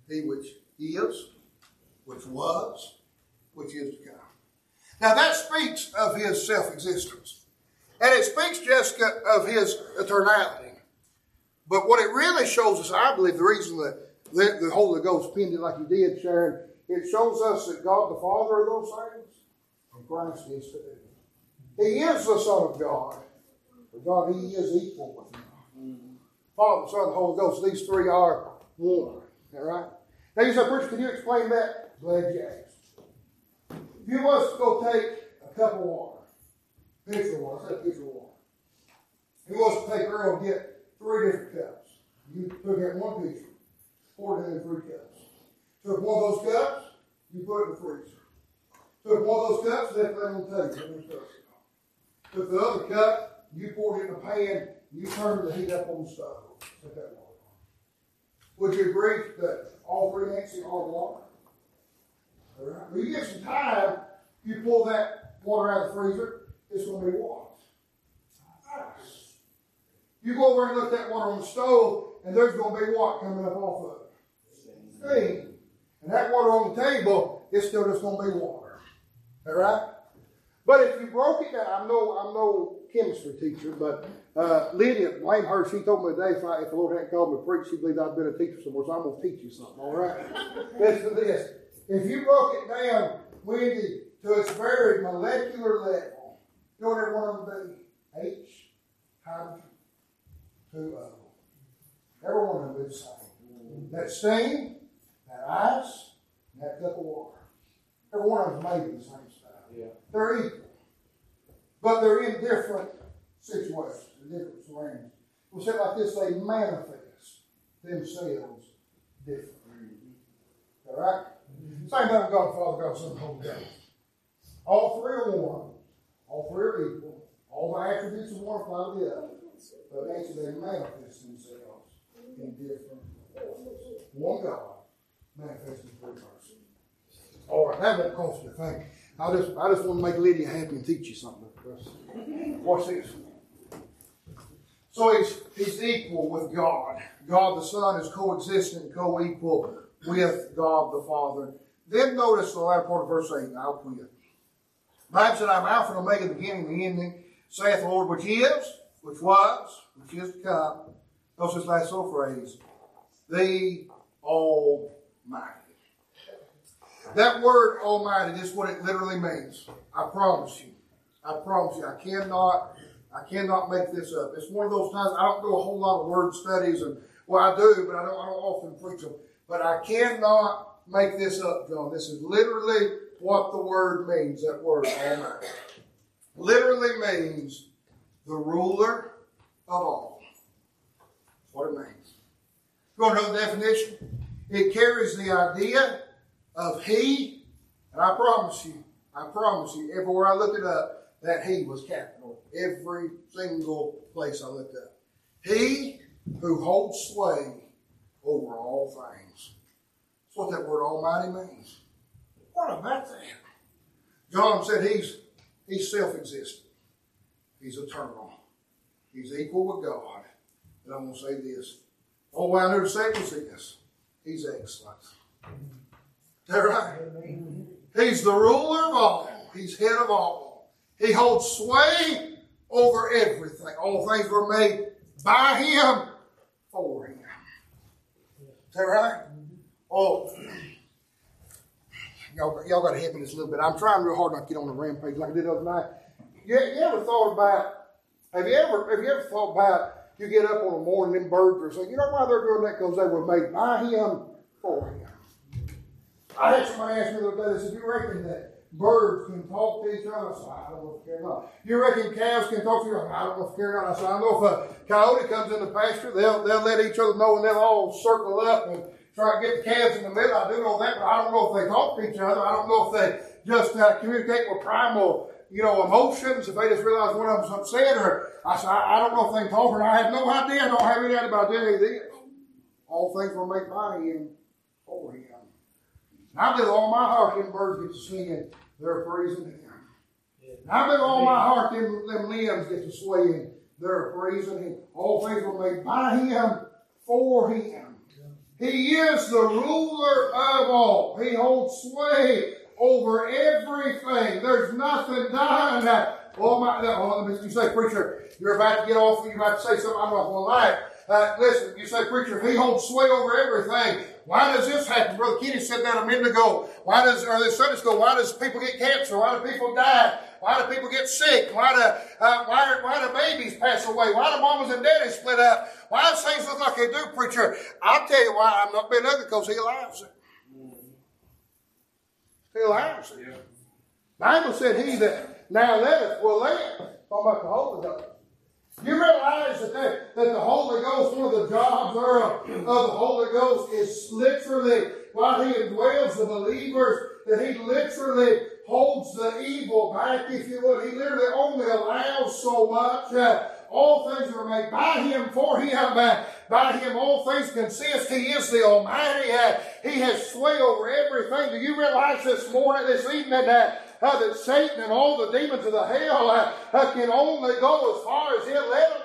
8. He which is, which was, which is to come. Now that speaks of his self-existence. And it speaks, Jessica, of his eternality. But what it really shows us, I believe, the reason that the Holy Ghost pinned it like he did, Sharon, it shows us that God the Father are those things, and Christ is too. He is the Son of God. For God, He is equal with God. Father, Son, Holy Ghost, these three are one. All right? Now you say, Preacher, can you explain that? Glad you asked. If you was to go take a cup of water, pitcher of water, I said pitcher of water. If you was to take Earl and get three different cups. You took out one pitcher, poured it in three cups. Took one of those cups, you put it in the freezer. Took one of those cups, left it on the table. Took the other cup, you poured it in a pan, you turned the heat up on the stove. Set that water on. Would you agree that all three mixing are water? All right. When you get some time, you pull that water out of the freezer, it's going to be water. Ice. You go over and look at that water on the stove, and there's going to be what coming up off of it? Steam. And that water on the table, it's still just going to be water. All right? But if you broke it down, I'm no, I'm no chemistry teacher, but uh, Lydia, blame her, she told me today if, I, if the Lord hadn't called me to preach, she believed I'd been a teacher somewhere, so I'm going to teach you something, all right? Listen to this. If you broke it down, Wendy, to its very molecular level, you know what every one of them be? H, hydrogen, 2O. Every one of them is the same. That steam, that ice, and that cup of water. Every one of them made the same stuff. Yeah. They're equal. But they're in different situations, in different surroundings. We'll say like this, they manifest themselves differently. All right? mm-hmm. Same thing with God, Father, God, Son, Holy Ghost. All three are one. All three are equal. All the attributes of one apply to the other. But actually they manifest themselves in different ways. One God manifests in three persons. All right, that won't cost you a thing. I just, I just want to make Lydia happy and teach you something. Watch this. So he's, he's equal with God. God the Son is coexistent, co-equal with God the Father. Then notice the latter part of verse 8. I'll quit. Bible said, I'm Alpha and Omega, the beginning and the ending, saith the Lord, which is, which was, which is to come. Notice this last little phrase. The Almighty. That word oh Almighty, this is what it literally means. I promise you. I promise you. I cannot, I cannot make this up. It's one of those times I don't do a whole lot of word studies, and well, I do, but I don't, I don't often preach them. But I cannot make this up, John. This is literally what the word means. That word oh Almighty literally means the ruler of all. That's what it means. You want to know the definition? It carries the idea of he, and I promise you, I promise you, everywhere I looked it up, that he was capital. Every single place I looked up. He who holds sway over all things. That's what that word almighty means. What about that? John said he's he's self-existent. He's eternal. He's equal with God. And I'm to say this. Oh, I knew to say this. He's excellent right? He's the ruler of all. He's head of all. He holds sway over everything. All things were made by him for him. Is that right? Oh, y'all, y'all got to help me this a little bit. I'm trying real hard not to get on the rampage like I did the other night. You, you ever thought about? Have you ever have you ever thought about? You get up on the morning, them birds are saying, you know why they're doing that? Because they were made by him for him. I had somebody ask me the other day, they said, you reckon that birds can talk to each other? I said, I don't know if care not. You reckon cows can talk to each other? I don't know if care not. I said, I know if a coyote comes in the pasture, they'll, they'll let each other know and they'll all circle up and try to get the calves in the middle. I do know that, but I don't know if they talk to each other. I don't know if they just uh, communicate with primal, you know, emotions, if they just realize one of them's upset, or I said, I, don't know if they talk, or I have no idea. I don't have any idea about any of this. All things were made by him for him. And I believe all my heart them birds get to singing they're praising him. And I believe all my heart them, them limbs get to swaying they're praising him. All things were made by him for him. He is the ruler of all. He holds sway over everything. There's nothing done. Oh my, oh, you say, preacher, you're about to get off, you're about to say something I'm not going to like. Uh, listen, you say, preacher, if he holds sway over everything, why does this happen? Brother Kenny said that a minute ago. Why does, or this Sunday school, why does people get cancer? Why do people die? Why do people get sick? Why do, uh, why, why do babies pass away? Why do mamas and daddies split up? Why do things look like they do, preacher? I'll tell you why I'm not being ugly, because he allows it. He allows it. Bible said he that now letteth will live. Talking about the Holy Ghost. You realize that, that, that the Holy Ghost, one of the jobs of, the Holy Ghost is literally, while He indwells the believers, that He literally holds the evil back, if you would. He literally only allows so much. Uh, all things are made by Him, for Him, uh, by Him all things consist. He is the Almighty. Uh, he has sway over everything. Do you realize this morning, this evening, that uh, that Satan and all the demons of the hell uh, uh, can only go as far as he'll let them.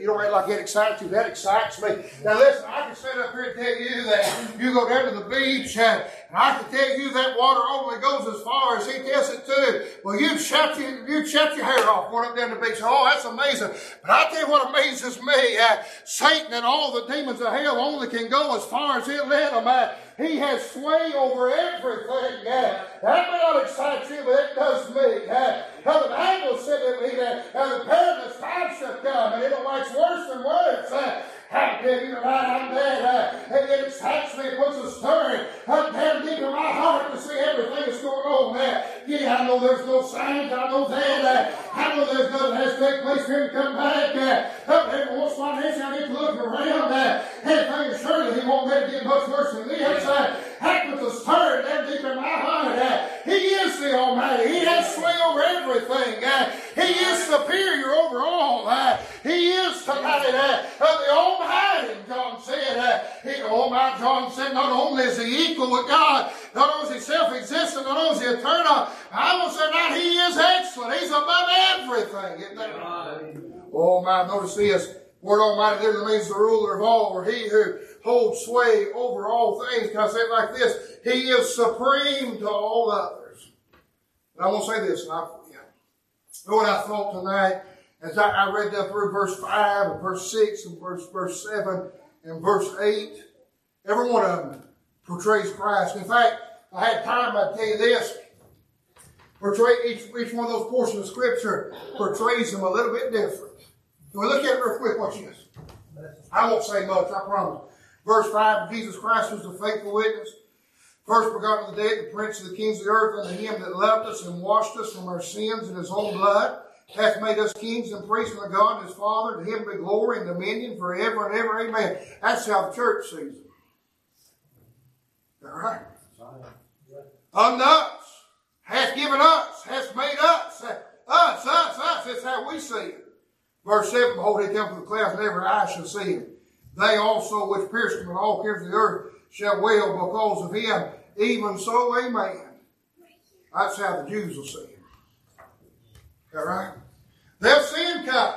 you don't act like it excites you. That excites me. Now listen, I can sit up here and tell you that you go down to the beach and, and I can tell you that water only goes as far as he tells it to. Well, you'd shut your, you'd shut your hair off going up down the beach. Oh, that's amazing. But I tell you what amazes me. Uh, Satan and all the demons of hell only can go as far as he'll let them. Uh, he has sway over everything. Uh, that may not excite you, but it does me. Uh, the Bible said that me that uh, the perilous time shall come, and it'll wax worse than worse. Uh, I tell you tonight, I'm glad uh, it excites me, it puts a stirring up down deep in my heart to see everything that's going on there. Yeah, I know there's no signs, I know that. I know there's nothing to take place here and come back. Up every once in a I get to look around. And surely he won't let it get much worse than this. Heck with the stirring down deep in my heart. Uh, he is the Almighty. He has sway over everything. Uh, he is superior over all. Uh, he is tonight uh, the Almighty. John said, he, oh my, John said, not only is he equal with God, not only is he self-existent, not only is he eternal, I will say that he is excellent. He's above everything. Isn't that right? Oh my, notice this. Word Almighty literally means the ruler of all, or he who holds sway over all things. Can I say it like this? He is supreme to all others. And I want to say this, and I, yeah. What I thought tonight? As I, I read that through verse 5 and verse 6 and verse, verse 7 and verse 8, every one of them portrays Christ. In fact, I had time, I'd tell you this. Portray each, each one of those portions of Scripture portrays him a little bit different. Can we look at it real quick? Watch this. I won't say much, I promise. Verse 5, Jesus Christ was the faithful witness, first begotten of the dead, the prince of the kings of the earth, and him that loved us and washed us from our sins in his own blood, hath made us kings and priests unto God and his Father, to him be glory and dominion forever and ever. Amen. That's how the church sees it. All right. Us, hath given us, hath made us, us, us, us. That's how we see it. Verse 7, Behold, he comes with the clouds, and every eye shall see him. They also which pierced him, and all kings of the earth shall wail because of him. Even so, amen. That's how the Jews will see him. All right? They'll see him come.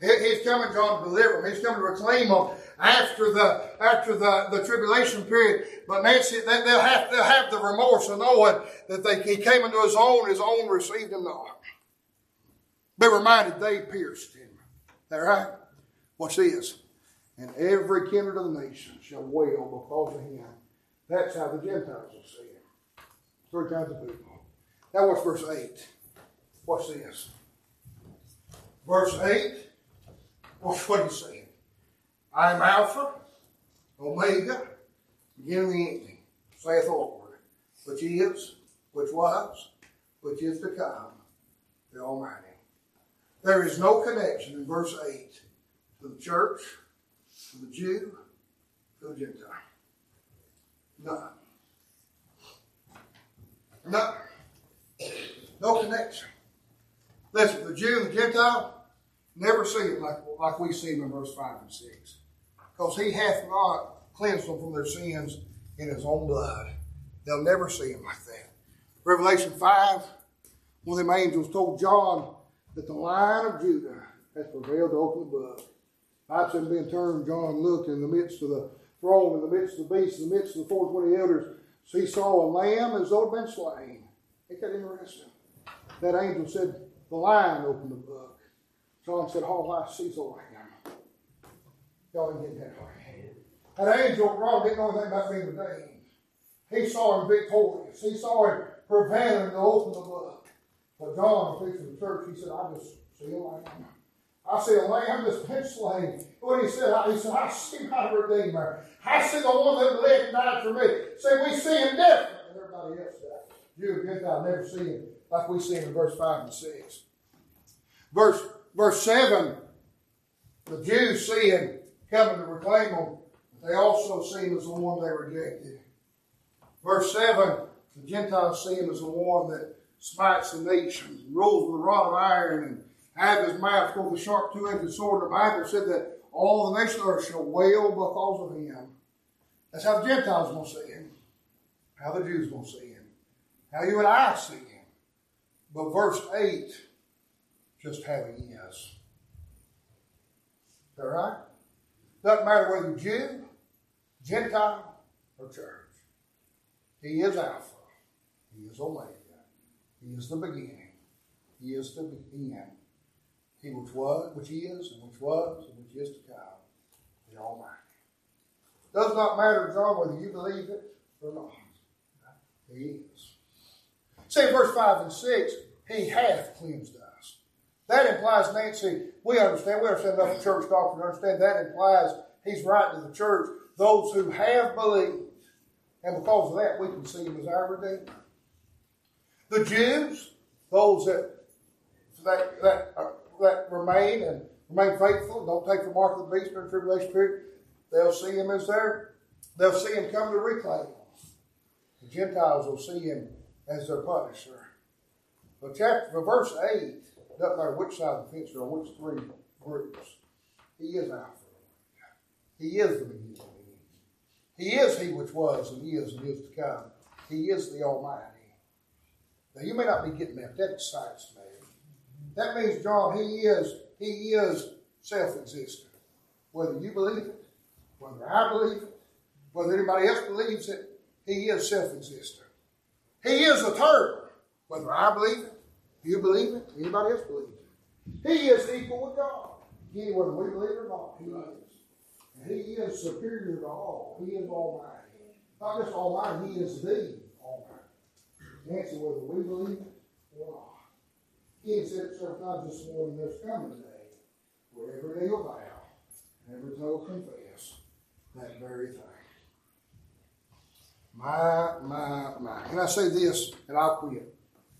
He's coming, to deliver them. He's coming to reclaim them after the after the, the tribulation period. But Nancy, they, will have they'll have the remorse of knowing that they, he came into his own, his own received him not. Be reminded they pierced him. All right? what's this. And every kindred of the nation shall wail because of him. That's how the Gentiles will see him. Three kinds of people. Now watch verse 8. Watch this. Verse 8. Watch what he's saying. I am Alpha, Omega, beginning the ending, saith the Lord, which is, which was, which is to come, the Almighty. There is no connection in verse 8 to the church, the Jew, to the Gentile. None. None. No connection. Listen, the Jew and the Gentile never see it like, like we see him in verse 5 and 6. Because he hath not cleansed them from their sins in his own blood. They'll never see him like that. Revelation 5, one of them angels told John that the lion of Judah has prevailed to open the book. Pipes had been turned, John looked in the midst of the throne, in the midst of the beast, in the midst of the four twenty elders. So he saw a lamb as though it had been slain. Ain't that interesting? That angel said, The lion opened the book. John said, All I see is a lamb. Y'all didn't get that right. That angel, Ron, didn't know anything about being redeemed. He saw him victorious. He saw him prevailing to open the book. But John, preaching the church, he said, I just see a lamb. I see a lamb that's been. What he said, he said, I see my Redeemer. I see the one that lived and died for me. See, we see him different than everybody else does. Jew and Gentile never see him like we see him in verse 5 and 6. Verse, verse 7, the Jews see him coming to reclaim him, but they also see him as the one they rejected. Verse 7, the Gentiles see him as the one that smites the nations, rules with a rod of iron, and have his mouth of a sharp two-edged sword. The Bible said that all the nations of earth shall wail because of him. That's how the Gentiles will see him. How the Jews will see him. How you and I see him. But verse 8, just having. Is that right? Doesn't matter whether you're Jew, Gentile, or church. He is Alpha. He is Omega. He is the beginning. He is the end. He which was, which is, and which was, and which is to come. The Almighty. Does not matter, John, whether you believe it or not. He is. Say verse 5 and 6, He hath cleansed us. That implies, Nancy, we understand, we understand enough church doctrine to understand that implies He's writing to the church, those who have believed. And because of that, we can see Him as our Redeemer. The Jews, those that that, that, that remain and remain faithful, don't take the mark of the beast during the tribulation period, they'll see him as their, they'll see him come to reclaim. The Gentiles will see him as their punisher. But chapter, verse 8, doesn't matter which side of the fence or which three groups, he is Alpha. He is the beginning. He is he which was and is and is to come. He is the Almighty. Now you may not be getting that. That excites me. That means, John, he is, he is self-existent. Whether you believe it, whether I believe it, whether anybody else believes it, he is self-existent. He is eternal. Whether I believe it, you believe it, anybody else believes it. He is equal with God. Again, whether we believe it or not, he is. And he is superior to all. He is almighty. Not just almighty, he is the almighty. Answer whether we believe it or not. He said it several times this morning, there's coming a day where every knee will bow, and every tongue confess that very thing. My, my, my. Can I say this, and I'll quit?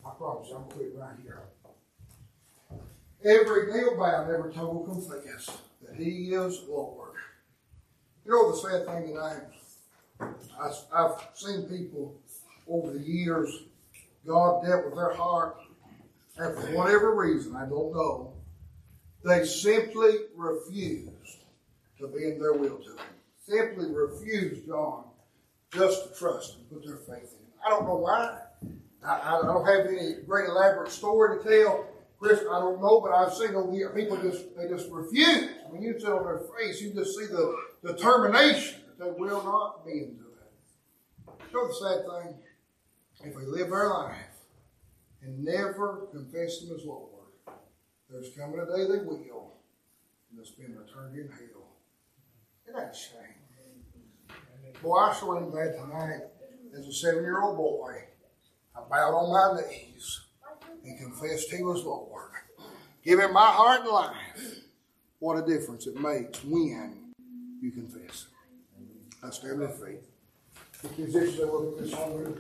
I promise I'm going to quit right here. Every knee will bow, and every tongue will confess that He is Lord. You know the sad thing tonight? I, I've seen people over the years, God dealt with their heart and for whatever reason, I don't know, they simply refused to bend their will to him. Simply refused John just to trust and put their faith in him. I don't know why. I, I don't have any great elaborate story to tell. Chris, I don't know, but I've seen over here people just they just refuse. When you see on their face, you just see the determination that they will not bend to it. Know the sad thing? If they live their life and never confess Him as Lord, there's coming a day they will, and they'll spend eternity in hell. It ain't a shame? Boy, I am glad tonight, as a seven year old boy, I bowed on my knees and confessed He was Lord. Give Him my heart and life. What a difference it makes when you confess. I stand in faith. The musicians, they look at this song.